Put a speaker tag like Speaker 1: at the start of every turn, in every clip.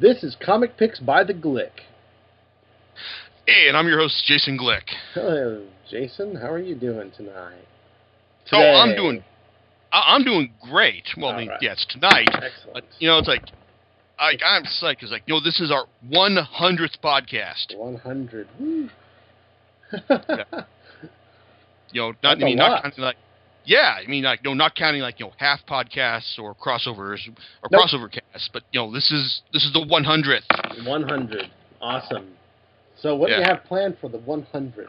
Speaker 1: This is Comic Picks by the Glick.
Speaker 2: Hey, and I'm your host, Jason Glick.
Speaker 1: Hello, Jason. How are you doing tonight?
Speaker 2: Oh, I'm doing, I- I'm doing great. Well, I mean,
Speaker 1: Alright.
Speaker 2: yeah, tonight,
Speaker 1: Excellent.
Speaker 2: but you know, it's like, I, I'm psyched because like, you know, this is our 100th podcast.
Speaker 1: 100. Woo.
Speaker 2: You know, not I mean, not counting like, yeah, I mean, like, no, not counting like you know half podcasts or crossovers or
Speaker 1: Nope.
Speaker 2: crossover casts, but you know, this is this is the 100th.
Speaker 1: 100. Awesome. So, what do you have planned for the 100th?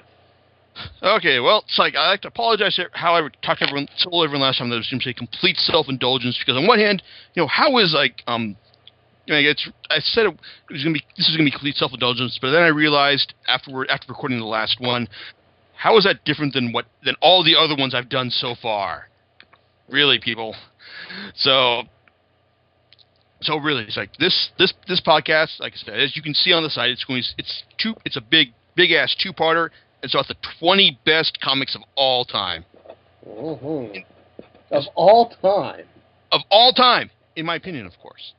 Speaker 2: Okay, well, it's like I like to apologize for how I talked to everyone, told everyone last time that it to say complete self-indulgence because on one hand, you know, how is like um, you know, it's I said it was going to be this is going to be complete self-indulgence, but then I realized afterward after recording the last one, how is that different than what than all the other ones I've done so far? Really, people. So. So really, it's like this this this podcast, like I said, as you can see on the site, it's going it's two it's a big big ass two parter. It's about the 20 best comics of all time.
Speaker 1: Mhm. Of all time.
Speaker 2: Of all time, in my opinion, of course.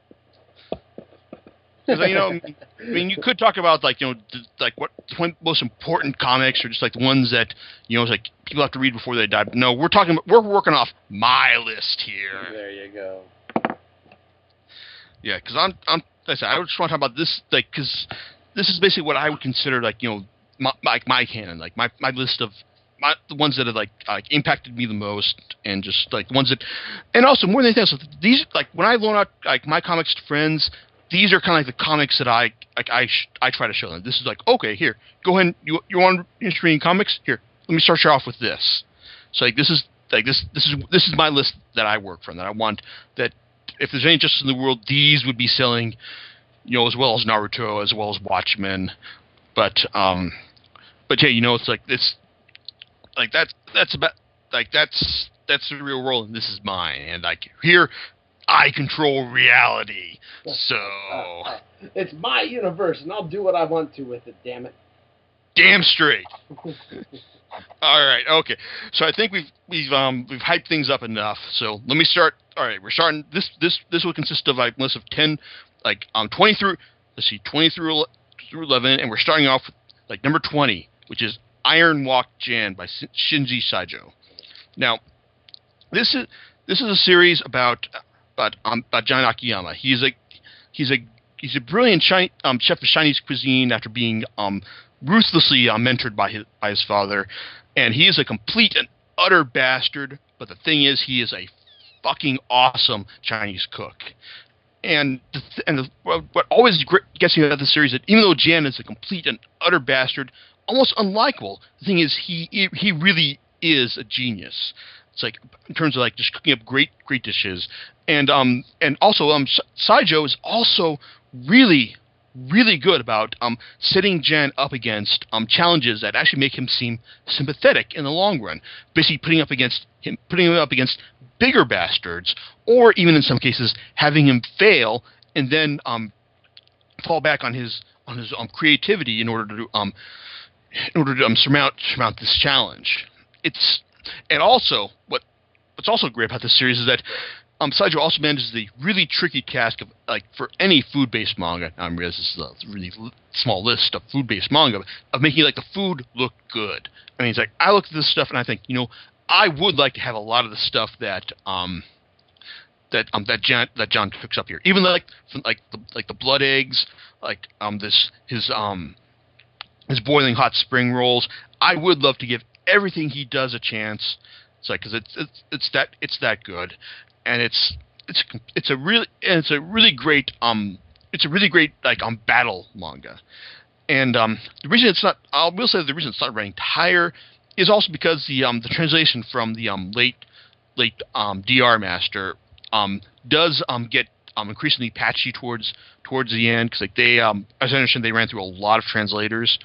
Speaker 2: Because you know, I mean, you could talk about like you know, like what the most important comics, or just like the ones that you know, it's like people have to read before they die. But no, we're talking, we're working off my list here.
Speaker 1: there you go.
Speaker 2: Yeah, because I'm, I'm, like I said, I just want to talk about this, like, because this is basically what I would consider, like, you know, my, like my canon, like my, my list of my the ones that have like like impacted me the most, and just like the ones that, and also more than anything else, these like when I loan out like my comics to friends, these are kind of like the comics that I like I sh- I try to show them. This is like okay, here, go ahead, you you want interested in comics? Here, let me start you off with this. So like this is like this this is this is my list that I work from that I want that if there's any justice in the world, these would be selling, you know, as well as Naruto, as well as Watchmen. But um, but yeah, you know, it's like this, like that's That's about like that's that's the real world, and this is mine. And like here, I control reality. So
Speaker 1: it's my universe, and I'll do what I want to with it, damn it.
Speaker 2: damn straight. All right, okay. So I think we've we've um we've hyped things up enough. So let me start. All right, we're starting. This this this will consist of like a list of ten, like um twenty through let's see twenty through through eleven, and we're starting off with like number twenty, which is Iron Wok Jan by Shinji Saijo. Now, this is this is a series about about um about Jan Akiyama. He's a he's a he's a brilliant chi- um, chef of Chinese cuisine after being um ruthlessly uh, mentored by his by his father, and he is a complete and utter bastard. But the thing is, he is a fucking awesome Chinese cook. And the th- and the, what, always gets me about the series is that even though Jan is a complete and utter bastard, almost unlikable. The thing is, he, he really is a genius. It's like in terms of like just cooking up great great dishes, and um and also um Saijo is also really really good about um setting Jan up against um challenges that actually make him seem sympathetic in the long run. Basically putting up against him putting him up against bigger bastards, or even in some cases having him fail and then um fall back on his on his um creativity in order to um in order to um, surmount surmount this challenge. It's and also what what's also great about this series is that um, Saijo also manages the really tricky task of like for any food-based manga. I realize this is a really small list of food-based manga of making like the food look good. I mean, it's like I look at this stuff and I think, you know, I would like to have a lot of the stuff that um that um that Jan that Jan cooks up here. Even like from, like the like the blood eggs, like um this his um his boiling hot spring rolls. I would love to give everything he does a chance. It's like because it's it's it's that it's that good, and it's it's it's a really it's a really great um it's a really great like um battle manga, and um the reason it's not I will say the reason it's not ranked higher is also because the um the translation from the um late late um DrMaster um does um get um increasingly patchy towards towards the end. Because like they um as I understand they ran through a lot of translators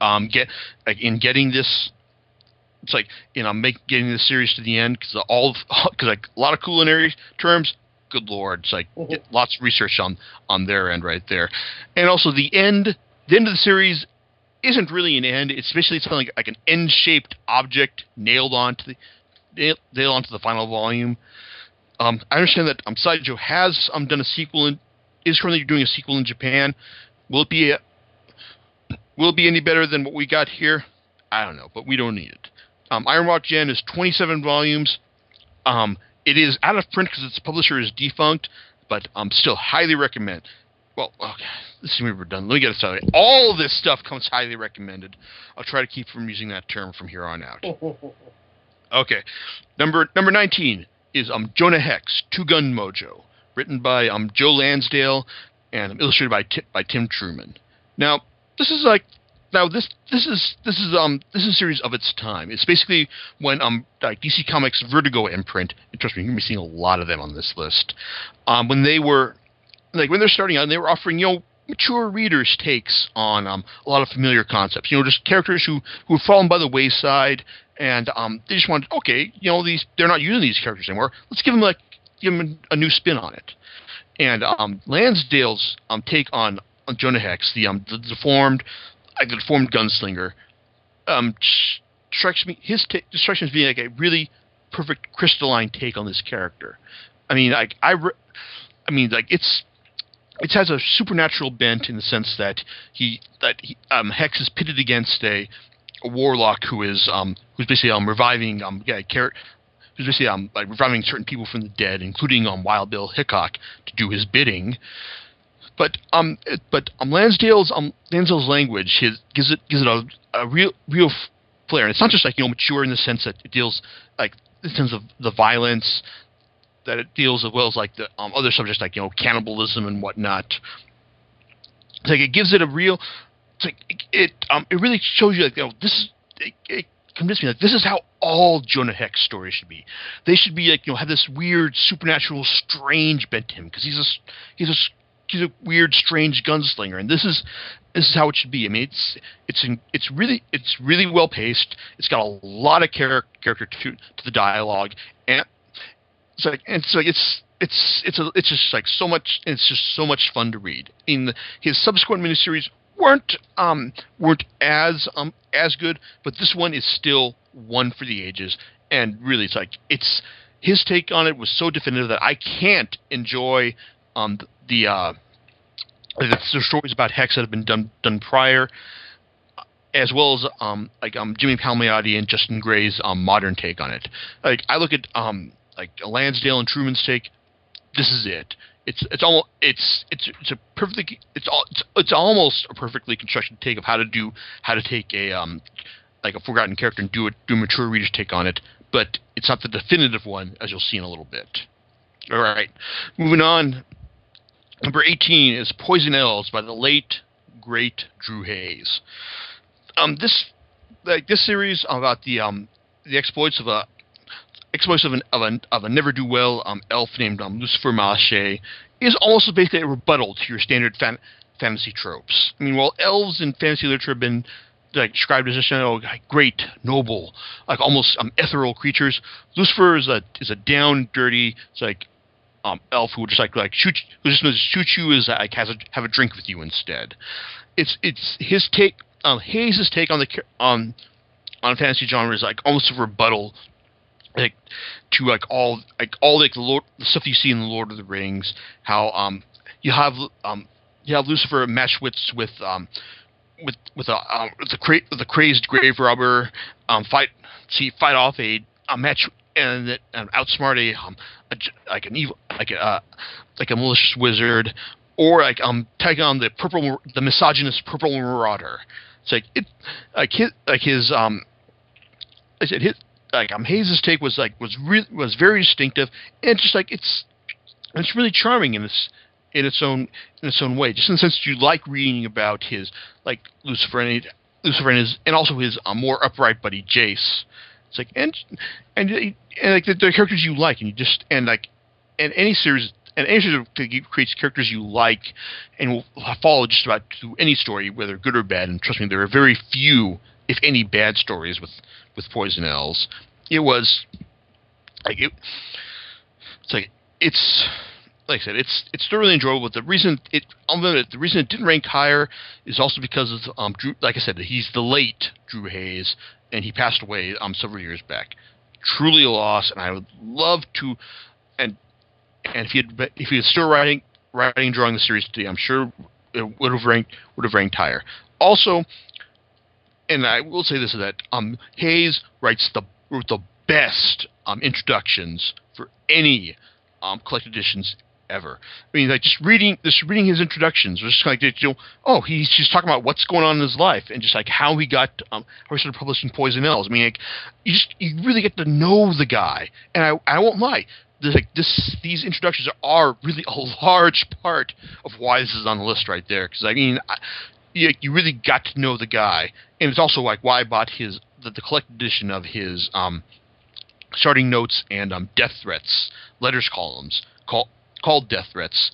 Speaker 2: um get like in getting this it's like you know make getting this series to the end because all because like a lot of culinary terms good lord it's like
Speaker 1: Mhm.
Speaker 2: get lots of research on on their end right there and also the end the end of the series isn't really an end it's basically something like, like an end shaped object nailed onto the nailed, nailed onto the final volume um, I understand that um, Saijo has um, done a sequel in, is currently doing a sequel in Japan. Will it be a, will it be any better than what we got here? I don't know, but we don't need it. Um, Iron Wok Jan is 27 volumes. Um, it is out of print because its publisher is defunct, but um, still highly recommend. Well, okay, this is we're done. Let me get this out of All this stuff comes highly recommended. I'll try to keep from using that term from here on out. Okay, number number 19 is um, Jonah Hex, Two Gun Mojo, written by um, Joe Lansdale and illustrated by Ti- by Tim Truman. Now, this is like now this this is this is um this is a series of its time. It's basically when um like DC Comics Vertigo imprint. Trust me, you're gonna be seeing a lot of them on this list. Um, when they were like when they're starting out, they were offering you know mature readers takes on um a lot of familiar concepts. You know, just characters who who have fallen by the wayside, and um they just wanted okay, you know these they're not using these characters anymore. Let's give them like give them a new spin on it. And um, Lansdale's um, take on Jonah Hex, the um, the deformed, like the deformed gunslinger, um, strikes me his ta- strikes me as being like a really perfect crystalline take on this character. I mean, like I, re- I mean, like it's it has a supernatural bent in the sense that he that he, um, Hex is pitted against a, a warlock who is um who's basically um reviving um yeah char- who's basically um like reviving certain people from the dead, including um Wild Bill Hickok to do his bidding. But um but um Lansdale's um Lansdale's language his gives it gives it a, a real real flair, and it's not just like you know mature in the sense that it deals like in terms of the violence that it deals as well as like the um, other subjects like you know cannibalism and whatnot. It's like it gives it a real. It's like it, it um it really shows you like you know this is it, it convinced me like this is how all Jonah Hex stories should be. They should be like you know have this weird supernatural strange bent to him because he's a he's a s- he's a weird strange gunslinger and this is this is how it should be. I mean it's it's it's really it's really well paced. It's got a lot of char- character to to the dialogue and it's like it's like it's it's it's a, it's just like so much it's just so much fun to read. In the, his subsequent miniseries weren't um weren't as um as good, but this one is still one for the ages. And really, it's like it's his take on it was so definitive that I can't enjoy um the uh stories about Hex that have been done done prior. As well as um, like um, Jimmy Palmiotti and Justin Gray's um, modern take on it. Like I look at um, like Lansdale and Truman's take. This is it. It's it's almost it's it's it's a perfectly it's all it's, it's almost a perfectly constructed take of how to do how to take a um like a forgotten character and do it do a mature reader's take on it. But it's not the definitive one, as you'll see in a little bit. All right, moving on. Number 18 is Poison Elves by the late great Drew Hayes. Um, this like this series about the um the exploits of a exploits of an of a of a never do well um elf named um Lusiphur Malache is also basically a rebuttal to your standard fan, fantasy tropes. I mean, while elves in fantasy literature have been like described as just you know, like great, noble, like almost um, ethereal creatures, Lusiphur is a is a down, dirty, it's like um, elf who would just like like shoot who just knows shoot you is like has a have a drink with you instead. It's it's his take um Hayes' take on the on on fantasy genre is like almost a rebuttal like to like all like all like the Lord the stuff you see in the Lord of the Rings, how um you have um you have Lusiphur match wits with um with with a um, the cra- the crazed grave robber um fight see fight off a, a match and that and outsmart a um a, like an evil like a uh, like a malicious wizard or like um take on the purple the misogynist purple marauder. It's like it like his like his um I said his like um Hayes' take was like was re- was very distinctive and just like it's it's really charming in its in its own in its own way. Just in the sense that you like reading about his like Lusiphur and Lusiphur and his and also his uh, more upright buddy Jace. It's like and and, and like the, the characters you like and you just and like and any series and any series creates characters you like and will follow just about through any story, whether good or bad. And trust me, there are very few, if any, bad stories with with Poison Elves. It was like it. It's like it's like I said, it's it's still really enjoyable. But the reason it the reason it didn't rank higher is also because of um Drew. Like I said, he's the late Drew Hayes, and he passed away um several years back. Truly a loss, and I would love to. And and if he had if he was still writing, writing and drawing the series today, I'm sure it would have ranked would have ranked higher. Also, and I will say this: that um, Hayes writes the the best um, introductions for any um, collected editions ever. I mean, like just reading, just reading his introductions just like, you know, oh, he's just talking about what's going on in his life and just like how he got, um, how he started publishing Poison Elves. I mean, like, you just you really get to know the guy, and I I won't lie. There's like this, these introductions are really a large part of why this is on the list right there. Because I mean, I, you, you really got to know the guy, and it's also like why I bought his the, the collected edition of his um, starting notes and um, death threats letters columns called called death threats,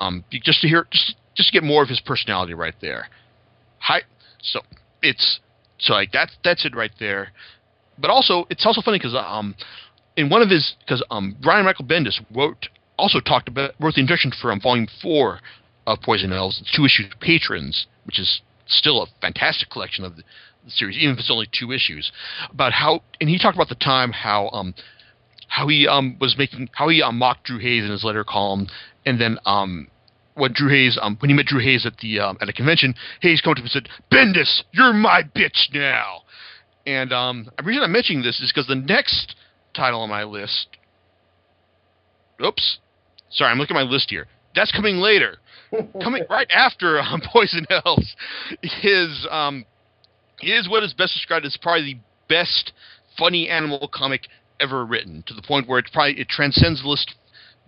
Speaker 2: um, just to hear just just to get more of his personality right there. Hi, so it's so like that's that's it right there. But also, it's also funny because um, in one of his because um, Brian Michael Bendis wrote also talked about wrote the introduction for um, volume four of Poison Elves, two issues Patrons, which is still a fantastic collection of the, the, series, even if it's only two issues. About how and he talked about the time how um how he um was making how he um, mocked Drew Hayes in his letter column, and then um when Drew Hayes um when he met Drew Hayes at the um, at a convention, Hayes came to him and said, "Bendis, you're my bitch now." And um, the reason I'm mentioning this is because the next title on my list. Oops, sorry, I'm looking at my list here. That's coming later, coming right after um, Poison Elves. His um, is what is best described as probably the best funny animal comic ever written to the point where it probably it transcends the list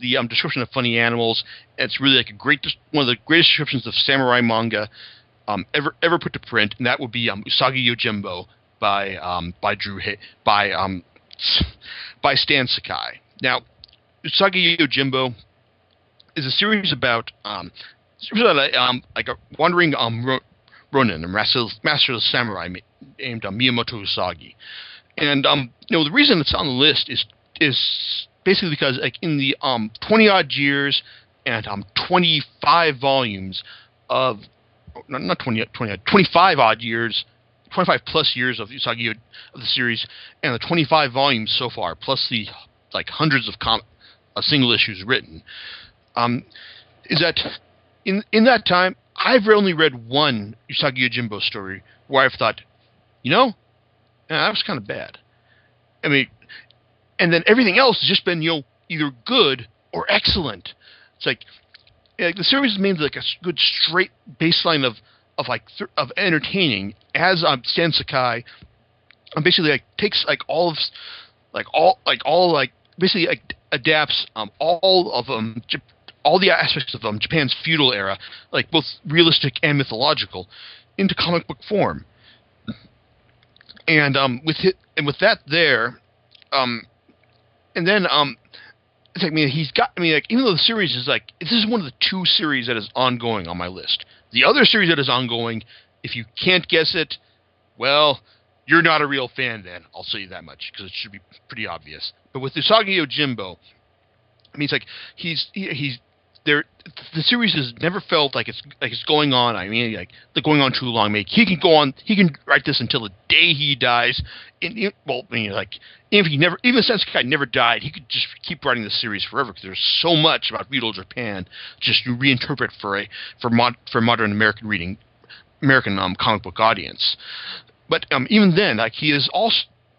Speaker 2: the um, description of funny animals. It's really like a great one of the greatest descriptions of samurai manga um, ever ever put to print, and that would be um, Usagi Yojimbo by um, by Drew Hay- by um, by Stan Sakai. Now, Usagi Yojimbo is a series about um, about um, like a wandering um, ronin, a master, master of the samurai named um, Miyamoto Usagi. And um, you know, the reason it's on the list is is basically because like in the um 20 odd years and um 25 volumes of not, not 20 20 25 odd years 25 plus years of Usagi of the series and the 25 volumes so far plus the like hundreds of com- uh, single issues written um is that in in that time I've only read one Usagi Yojimbo story where I've thought you know yeah, that was kind of bad. I mean, and then everything else has just been you know either good or excellent. It's like, like the series means like a good straight baseline of of like th- of entertaining as um, Stan Sakai um, basically like takes like all of like all like all like basically like adapts um all of um J- all the aspects of um Japan's feudal era like both realistic and mythological into comic book form and um, with it, and with that there, um, and then um, it's like I mean he's got I mean like even though the series is like this is one of the two series that is ongoing on my list. The other series that is ongoing, if you can't guess it, well, you're not a real fan then. I'll say that much because it should be pretty obvious. But with Usagi Yojimbo, I mean it's like he's he, he's there the series has never felt like it's like it's going on. I mean, like the going on too long. Make he can go on. He can write this until the day he dies. And, well, I mean, like even if he never, even since guy never died, he could just keep writing the series forever because there's so much about feudal Japan just to reinterpret for a for mod for modern American reading, American um, comic book audience. But um, even then, like he is also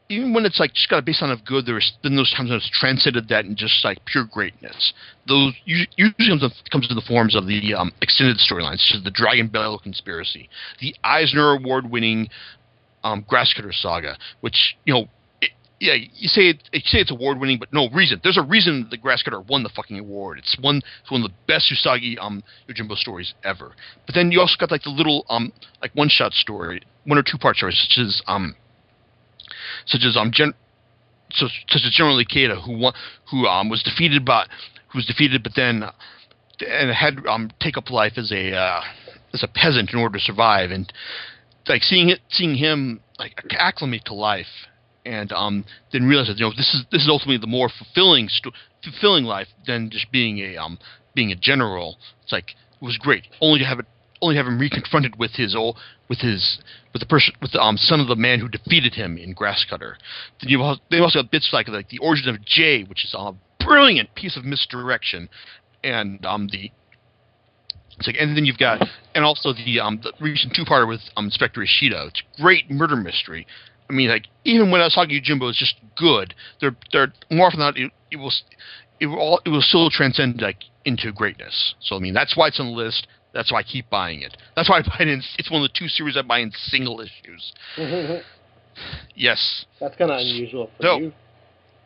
Speaker 2: even when it's like just got a baseline of good, there's been those times when it's transcended that and just like pure greatness. Those usually comes in, the forms of the um, extended storylines, such as the Dragon Bell conspiracy, the Eisner Award-winning um, Grasscutter saga, which you know. It, yeah, you say it, you say it's award winning, but no reason. There's a reason the Grasscutter won the fucking award. It's one it's one of the best Usagi um Yojimbo stories ever. But then you also got like the little um like one shot story, one or two part stories, such as um such as um Gen- so, such as General Ikeda, who won, who um was defeated by who was defeated, but then and had um take up life as a uh, as a peasant in order to survive, and like seeing it seeing him like acclimate to life, and um then realize that you know this is this is ultimately the more fulfilling fulfilling life than just being a um being a general. It's like it was great only to have it only have him reconfronted with his old with his with the person with the um, son of the man who defeated him in Grasscutter. You also, they also have bits like like the origin of Jei, which is a brilliant piece of misdirection, and um the It's like, and then you've got, and also the um the recent two-parter with um Inspector Ishida. It's a great murder mystery. I mean, like even when I was talking to you Jimbo, it's just good. They're they're more often than not, it, it will it will all, it will still transcend like into greatness. So I mean, that's why it's on the list. That's why I keep buying it. That's why I buy it in. It's one of the two series I buy in single issues. Yes.
Speaker 1: That's kind of unusual for
Speaker 2: No.
Speaker 1: you.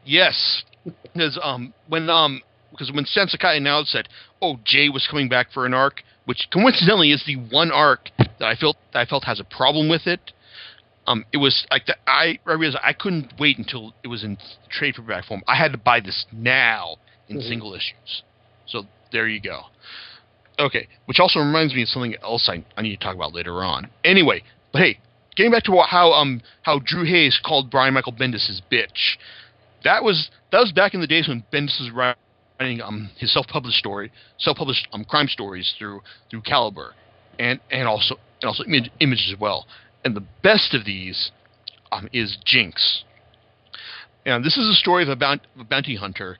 Speaker 2: Yes, because um when um because when Stan Sakai announced that oh Jei was coming back for an arc, which coincidentally is the one arc that I felt that I felt has a problem with it. Um, it was like the, I I realized I couldn't wait until it was in trade paperback form. I had to buy this now in
Speaker 1: Mhm.
Speaker 2: single issues. So there you go. Okay, which also reminds me of something else I, I need to talk about later on. Anyway, but hey, getting back to what, how um how Drew Hayes called Brian Michael Bendis his bitch. That was that was back in the days when Bendis was writing um his self-published story, self-published um crime stories through through Caliber, and and also and also image, images as well. And the best of these um, is Jinx. And this is a story of a, bount, a bounty hunter,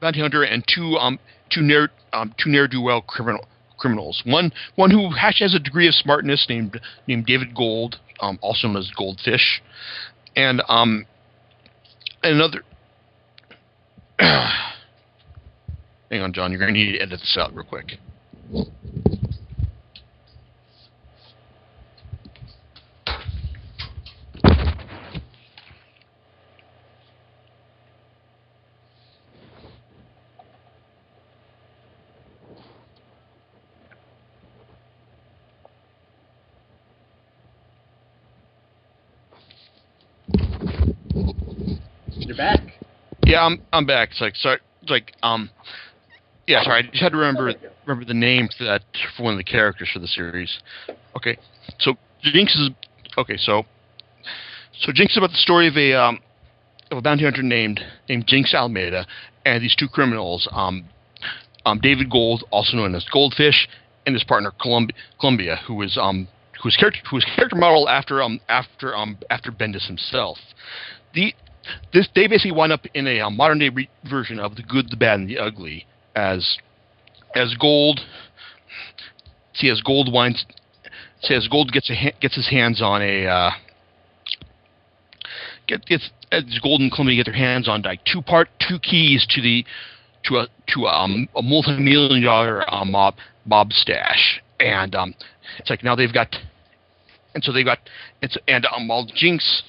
Speaker 2: bounty hunter, and two um two ne'er um two ne'er do well criminal criminals. One one who has a degree of smartness named named David Gold, um also known as Goldfish, and um another. Hang on, John. You're going to need to edit this out real quick.
Speaker 1: You're back.
Speaker 2: Yeah, I'm I'm back. It's like sorry, it's like um, yeah, sorry. I just had to remember
Speaker 1: There we go.
Speaker 2: remember the name for that for one of the characters for the series. Okay, so Jinx is okay. So so Jinx is about the story of a um of a bounty hunter named named Jinx Alameda and these two criminals um um David Gold, also known as Goldfish, and his partner Columbia, Columbia who is um who was character who was character model after um after um after Bendis himself. The this they basically wind up in a um, modern day re- version of the good, the bad, and the ugly as as gold. See, as gold winds, see, as gold gets a gets his hands on a uh, get, gets as gold and Columbia get their hands on like two part two keys to the to a to a, um, a multi million dollar um, mob mob stash, and um, it's like now they've got, and so they've got it's and um, while Jinx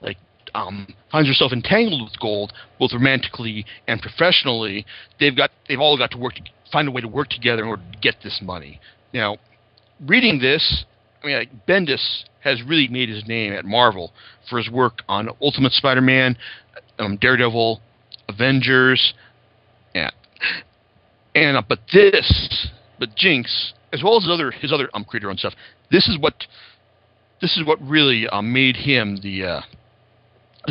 Speaker 2: like um, finds herself entangled with gold, both romantically and professionally. They've got they've all got to work to find a way to work together in order to get this money. Now, reading this, I mean, like Bendis has really made his name at Marvel for his work on Ultimate Spider-Man, um, Daredevil, Avengers, yeah, and uh, but this, but Jinx, as well as his other his other um creator owned stuff. This is what this is what really uh, made him the uh,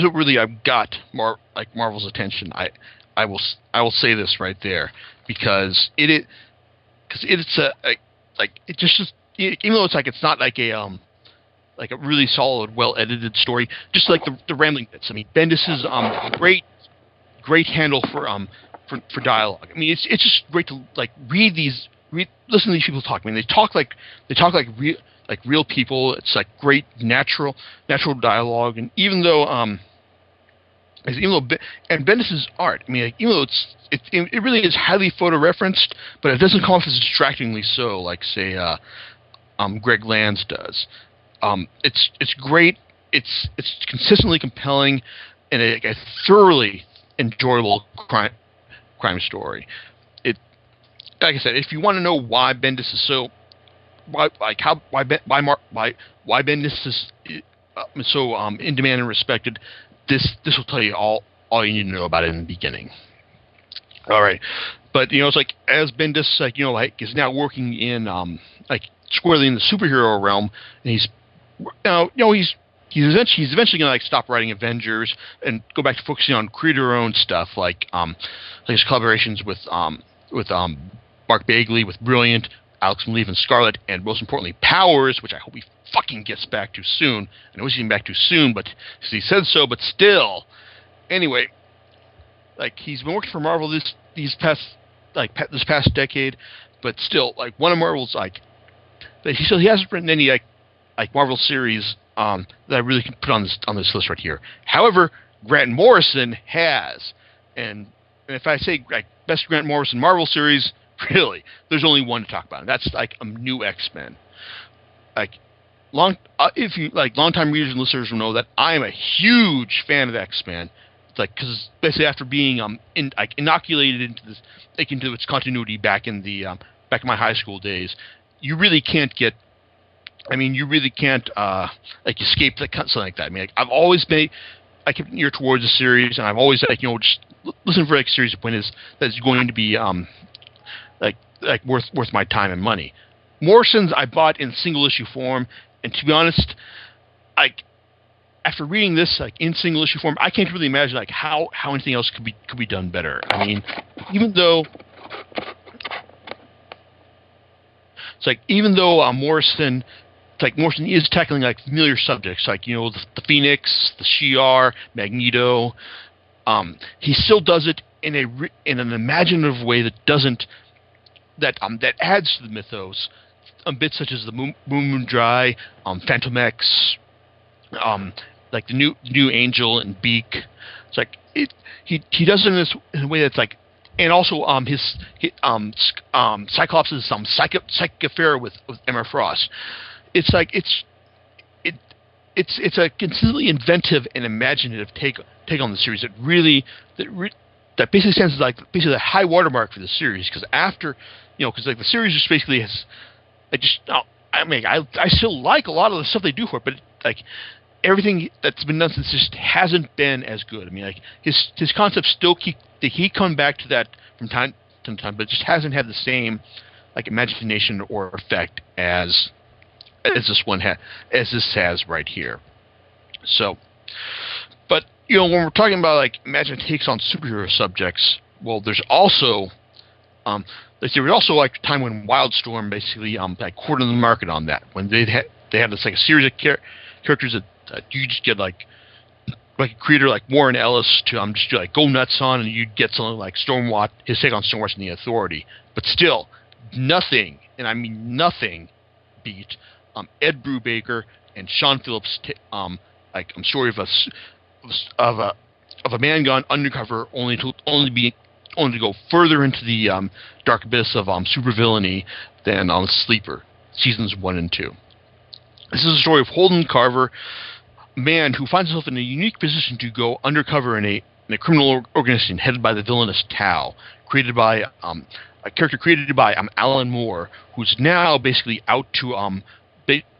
Speaker 2: what really I've got Mar- like Marvel's attention. I I will I will say this right there because it it because it's a, a like it just just even though it's like it's not like a um like a really solid well edited story just like the the rambling bits. I mean Bendis's um great great handle for um for for dialogue. I mean it's it's just great to like read these read listen to these people talk. I mean they talk like they talk like real like real people. It's like great natural natural dialogue, and even though um, even though and Bendis's art, I mean, like, even though it's it, it really is highly photo referenced, but it doesn't come off as distractingly so, like say uh, um, Greg Lands does. Um, it's it's great. It's it's consistently compelling, and a, a thoroughly enjoyable crime crime story. It like I said, if you want to know why Bendis is so why like how why why Mar- why why Bendis is uh, so um, in demand and respected. This this will tell you all all you need to know about it in the beginning. All right, but you know it's like as Bendis like you know like is now working in um like squarely in the superhero realm, and he's now you know he's he's eventually he's eventually gonna like stop writing Avengers and go back to focusing on creator owned stuff like um like his collaborations with um with um Mark Bagley with Brilliant, Alex Maleev and Scarlet, and most importantly Powers, which I hope he fucking gets back to soon. I know he's getting back to soon, but he said so, but still. Anyway, like he's been working for Marvel this these past like this past decade, but still, like one of Marvel's like, that he still he hasn't written any like like Marvel series um, that I really can put on this on this list right here. However, Grant Morrison has, and, and if I say like best Grant Morrison Marvel series, really, there's only one to talk about. And that's like a new X Men. Like long, uh, if you like, longtime readers and listeners will know that I am a huge fan of X Men. Like, because basically after being um in, like inoculated into this, like into its continuity back in the um, back in my high school days, you really can't get I mean, you really can't uh, like escape the something like that. I mean, like, I've always been I kept an ear towards the series, and I've always like you know just listen for like a series when is that's going to be um like like worth worth my time and money. Morrison's I bought in single issue form, and to be honest, like after reading this like in single issue form, I can't really imagine like how how anything else could be could be done better. I mean, even though it's like even though uh, Morrison like Morrison is tackling like familiar subjects, like you know the, the Phoenix, the Shi'ar, Magneto. Um, he still does it in a in an imaginative way that doesn't that um that adds to the mythos. Um, bits such as the Moon, Moon Dry, um, Fantomex, um, like the new new Angel and Beak. It's like it he he does it in this in a way that's like and also um his, his um um Cyclops is some um, psychic psychic affair with with Emma Frost it's like it's it it's it's a consistently inventive and imaginative take take on the series that really that re, that basically stands as like basically the high watermark for the series because after you know because like the series just basically has I just uh, I mean I I still like a lot of the stuff they do for it but like everything that's been done since just hasn't been as good. I mean like his his concepts still keep they keep coming back to that from time to time but it just hasn't had the same like imagination or effect as as this one ha- as this has right here. So, but you know when we're talking about like imagine takes on superhero subjects, well, there's also um, there was also like a time when Wildstorm basically um like cornered the market on that when they had they had this like a series of char- characters that, that you just get like like a creator like Warren Ellis to um just like go nuts on, and you'd get something like Stormwatch, his take on Stormwatch and the Authority. But still, nothing, and I mean nothing, beat um, Ed Brubaker and Sean Phillips, t- um, like I'm story of a of a of a man gone undercover, only to only be only to go further into the um, dark abyss of um, supervillainy than um, Sleeper, seasons one and two. This is a story of Holden Carver, a man who finds himself in a unique position to go undercover in a in a criminal organization headed by the villainous Tao, created by um, a character created by um, Alan Moore, who's now basically out to um,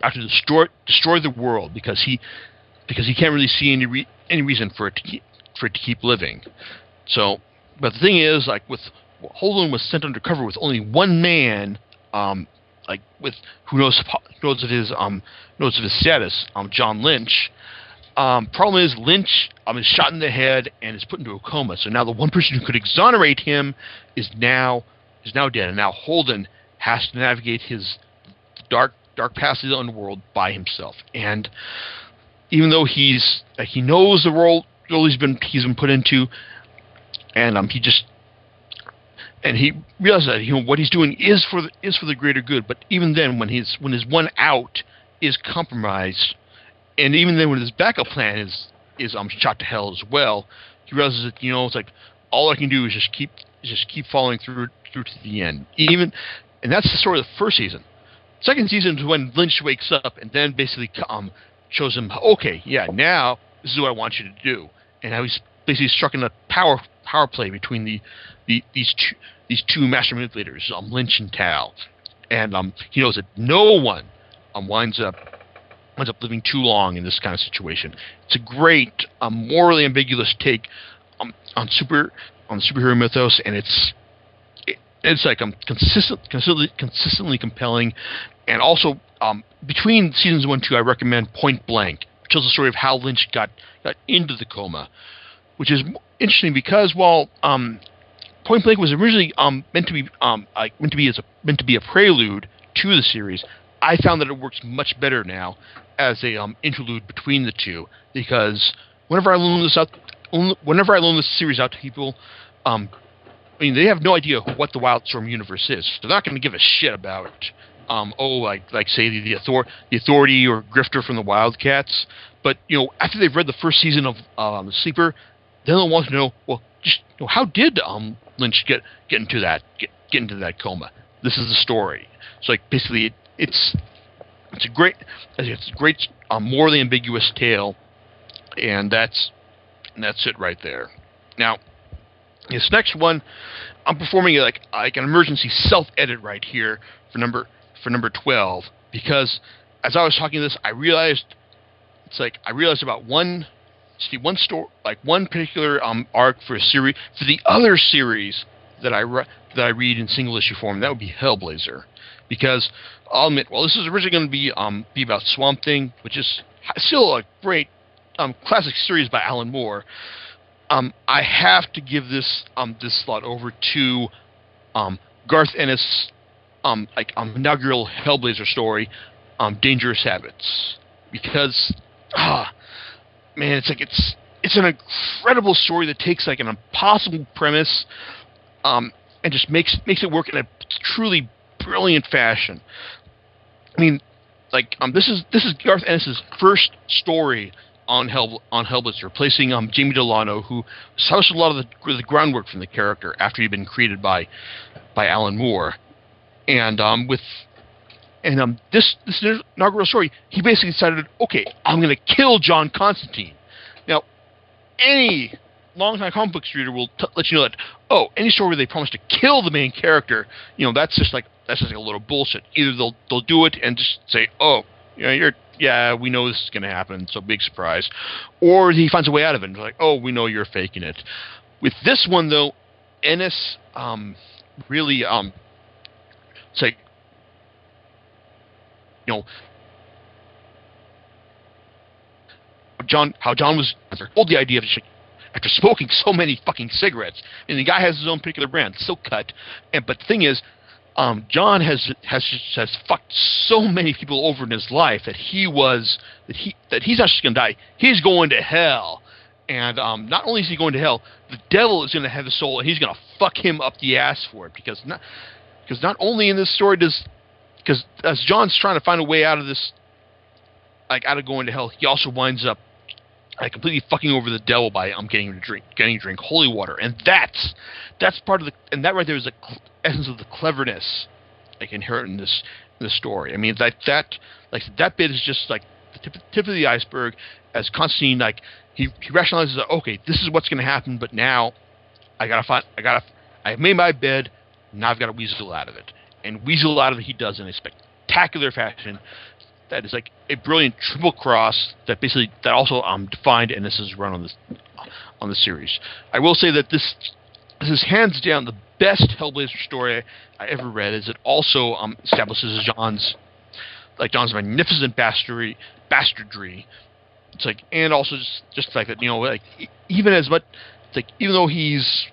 Speaker 2: have to destroy destroy the world because he because he can't really see any re- any reason for it to keep for it to keep living. So, but the thing is, like with Holden was sent undercover with only one man, um, like with who knows knows of his um knows of his status, um John Lynch. Um, problem is Lynch um, is shot in the head and is put into a coma. So now the one person who could exonerate him is now is now dead, and now Holden has to navigate his dark dark past of the underworld by himself. And even though he's uh, he knows the role, role he's been he's been put into, and um, he just and he realizes that you know what he's doing is for the, is for the greater good. But even then, when his when his one out is compromised, and even then when his backup plan is is um shot to hell as well, he realizes that you know it's like all I can do is just keep just keep following through through to the end. Even and that's the story of the first season. Second season is when Lynch wakes up and then basically um, shows him, okay, yeah, now this is what I want you to do, and how he's basically struck in a power power play between the, the these two these two master manipulators, um, Lynch and Tao, and um, he knows that no one um, winds up winds up living too long in this kind of situation. It's a great, um, morally ambiguous take um, on super on superhero mythos, and it's it's like um, consistent, consistently, consistently compelling, and also um, between seasons one and two, I recommend Point Blank, which tells the story of how Lynch got got into the coma, which is interesting because while um, Point Blank was originally um, meant to be um, like, meant to be as a meant to be a prelude to the series, I found that it works much better now as a um, interlude between the two because whenever I loan this out, whenever I loan this series out to people, um, I mean, they have no idea what the Wildstorm universe is. They're not going to give a shit about, um, oh, like like say the the, author- the authority or Grifter from the Wildcats. But you know, after they've read the first season of um, Sleeper, then they'll want to know, well, just you know, how did um, Lynch get get into that get get into that coma? This is the story. So like basically, it, it's it's a great it's a great um, morally ambiguous tale, and that's and that's it right there. Now, this next one, I'm performing like like an emergency self edit right here for number for number 12 because as I was talking this, I realized it's like I realized about one see one story, like one particular um, arc for a series for the other series that I re- that I read in single issue form. That would be Hellblazer, because I'll admit, well, this is originally going to be um be about Swamp Thing, which is still a great um classic series by Alan Moore. Um, I have to give this um this slot over to um Garth Ennis um like um inaugural Hellblazer story, um Dangerous Habits, because ah man, it's like it's it's an incredible story that takes like an impossible premise um, and just makes makes it work in a truly brilliant fashion. I mean, like um, this is this is Garth Ennis's first story on Hell on Hellblazer, replacing um, Jamie Delano, who established a lot of the, the groundwork from the character after he'd been created by by Alan Moore, and um, with and um, this this inaugural story, he basically decided, okay, I'm going to kill John Constantine. Now, any longtime comic books reader will t- let you know that oh, any story where they promise to kill the main character, you know, that's just like that's just like a little bullshit. Either they'll they'll do it and just say oh, you know, you're yeah, we know this is going to happen, so big surprise, or he finds a way out of it. And like oh, we know you're faking it. With this one though, Ennis um, really um, it's like you know John, how John was told the idea of after smoking so many fucking cigarettes. And the guy has his own particular brand, Silk Cut. And but the thing is, um, John has has has fucked so many people over in his life that he was that he that he's not just gonna die. He's going to hell. And um, not only is he going to hell, the devil is going to have his soul, and he's going to fuck him up the ass for it. Because not because not only in this story does because as John's trying to find a way out of this, like out of going to hell, he also winds up like completely fucking over the devil by I'm um, getting him to drink, getting him to drink holy water, and that's that's part of the and that right there is the cl- essence of the cleverness like inherent in this in the story. I mean that that like that bit is just like the tip, tip of the iceberg. As Constantine like he he rationalizes okay this is what's going to happen, but now I gotta find I gotta I've made my bed now I've got to weasel out of it, and weasel out of it he does in a spectacular fashion that is like a brilliant triple cross that basically that also um defined and this is run on this on the series. I will say that this this is hands down the best Hellblazer story I ever read. As it also um, establishes John's like John's magnificent bastardry bastardry. It's like and also just just the fact that you know like even as much like even though he's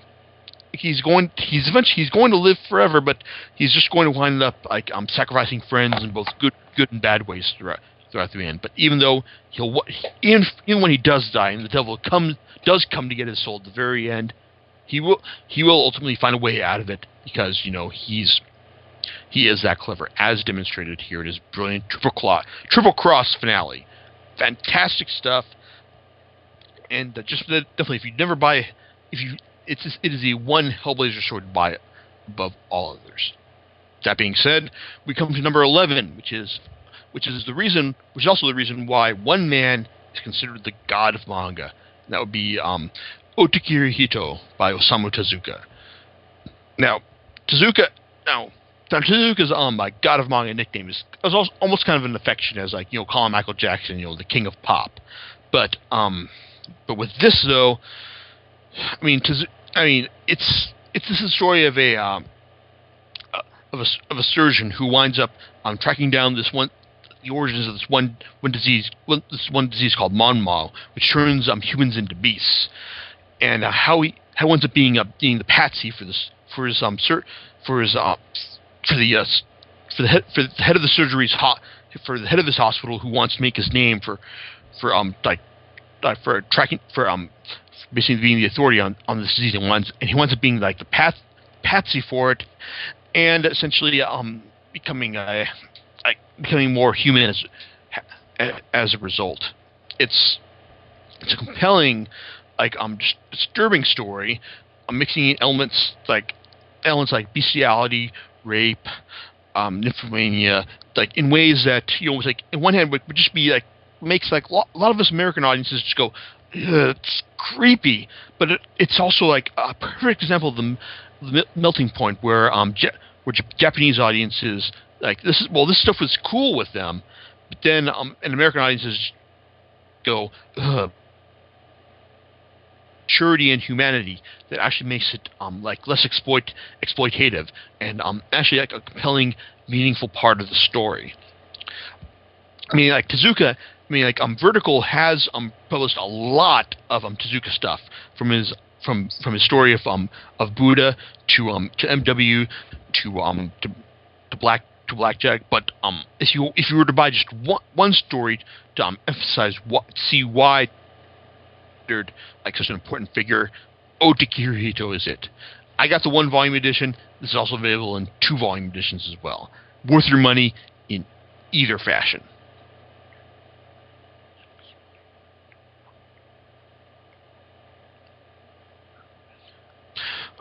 Speaker 2: he's going he's eventually he's going to live forever, but he's just going to wind up like um sacrificing friends in both good good and bad ways throughout throughout the end. But even though he'll even even when he does die and the devil comes does come to get his soul at the very end, he will he will ultimately find a way out of it because you know he's he is that clever as demonstrated here in his brilliant triple claw triple cross finale. Fantastic stuff. And uh, just definitely, if you never buy, if you it's it is the one Hellblazer sword buy above all others. That being said, we come to number eleven, which is which is the reason, which is also the reason why one man is considered the god of manga. And that would be um, Hito by Osamu Tezuka. Now, Tezuka, now, now Tezuka's um, my god of manga nickname is, is almost kind of an affection as like you know calling Michael Jackson, you know, the king of pop. But um, but with this though, I mean, Tezuka, I mean, it's it's this story of a um, of a of a surgeon who winds up um, tracking down this one the origins of this one one disease one, this one disease called Monmow, which turns um, humans into beasts, and uh, how he how he up being uh, being the patsy for this for his um sur- for his uh for the uh, for the head for the head of the surgery's hot for the head of this hospital who wants to make his name for for um like uh, for tracking for um basically being the authority on, on this and, winds, and he winds up being like the path patsy for it, and essentially um, becoming a like becoming more human as as a result. It's it's a compelling, like um, disturbing story, um, mixing in elements like elements like bestiality, rape, um, nymphomania, like in ways that you know, like in one hand would, would just be like makes like a lot of us American audiences just go, it's creepy, but it, it's also like a perfect example of the, the melting point where um where Japanese audiences like this is well this stuff was cool with them, but then um and American audiences go Ugh. Maturity and humanity that actually makes it um, like less exploit exploitative and um, actually like a compelling, meaningful part of the story. I mean, like Tezuka I mean, like um, Vertical has um published a lot of um Tezuka stuff from his from from his story of um of Buddha to um to MW to um to, to Black to Blackjack. But um if you if you were to buy just one one story to um emphasize what see why like such an important figure, Ode to Kirihito is it. I got the one volume edition. This is also available in two volume editions as well. Worth your money in either fashion.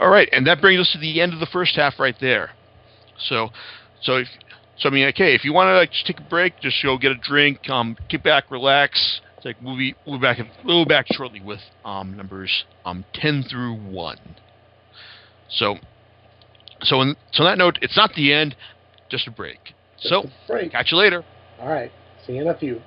Speaker 2: All right, and that brings us to the end of the first half right there. So, so if so, I mean, okay, if you want to like just take a break, just go get a drink, um, get back, relax. It's like we'll be we'll be back we'll be back shortly with um numbers um ten through one. So, so in, so on that note, it's not the end, just a break.
Speaker 1: Just
Speaker 2: so,
Speaker 1: a break.
Speaker 2: catch you later.
Speaker 1: All right, see you in a few.